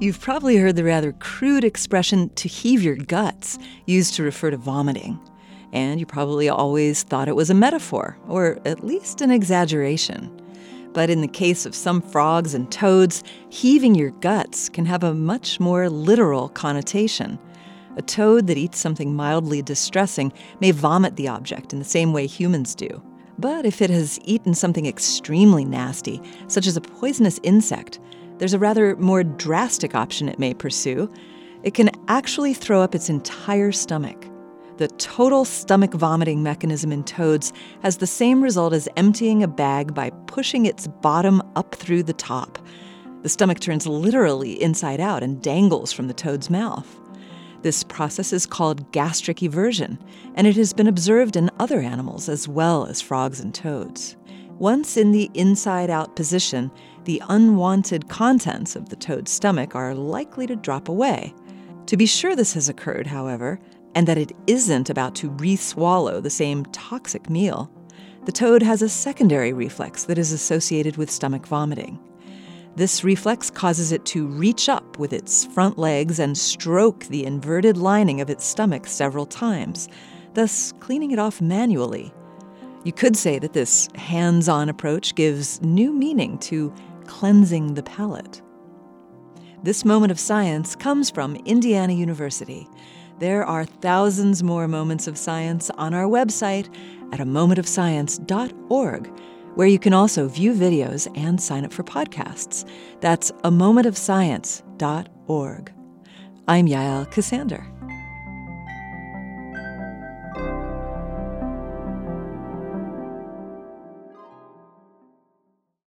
You've probably heard the rather crude expression to heave your guts used to refer to vomiting. And you probably always thought it was a metaphor, or at least an exaggeration. But in the case of some frogs and toads, heaving your guts can have a much more literal connotation. A toad that eats something mildly distressing may vomit the object in the same way humans do. But if it has eaten something extremely nasty, such as a poisonous insect, there's a rather more drastic option it may pursue. It can actually throw up its entire stomach. The total stomach vomiting mechanism in toads has the same result as emptying a bag by pushing its bottom up through the top. The stomach turns literally inside out and dangles from the toad's mouth. This process is called gastric eversion, and it has been observed in other animals as well as frogs and toads. Once in the inside out position, the unwanted contents of the toad's stomach are likely to drop away. To be sure this has occurred, however, and that it isn't about to re swallow the same toxic meal, the toad has a secondary reflex that is associated with stomach vomiting. This reflex causes it to reach up with its front legs and stroke the inverted lining of its stomach several times, thus cleaning it off manually. You could say that this hands on approach gives new meaning to cleansing the palate. This moment of science comes from Indiana University. There are thousands more moments of science on our website at a momentofscience.org where you can also view videos and sign up for podcasts. That's a momentofscience.org. I'm Yael Ksander.